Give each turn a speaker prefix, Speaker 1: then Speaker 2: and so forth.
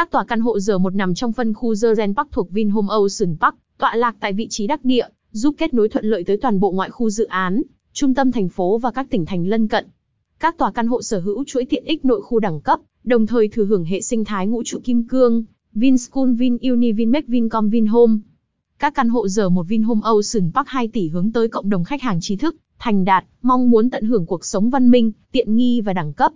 Speaker 1: Các tòa căn hộ R1 nằm trong phân khu The Ren Park thuộc Vinhome Ocean Park, tọa lạc tại vị trí đắc địa, giúp kết nối thuận lợi tới toàn bộ ngoại khu dự án, trung tâm thành phố và các tỉnh thành lân cận. Các tòa căn hộ sở hữu chuỗi tiện ích nội khu đẳng cấp, đồng thời thừa hưởng hệ sinh thái ngũ trụ kim cương, Vinschool VinUni Vinmec Vincom Vinhome. Các căn hộ R1 Vinhome Ocean Park 2 tỷ hướng tới cộng đồng khách hàng trí thức, thành đạt, mong muốn tận hưởng cuộc sống văn minh, tiện nghi và đẳng cấp.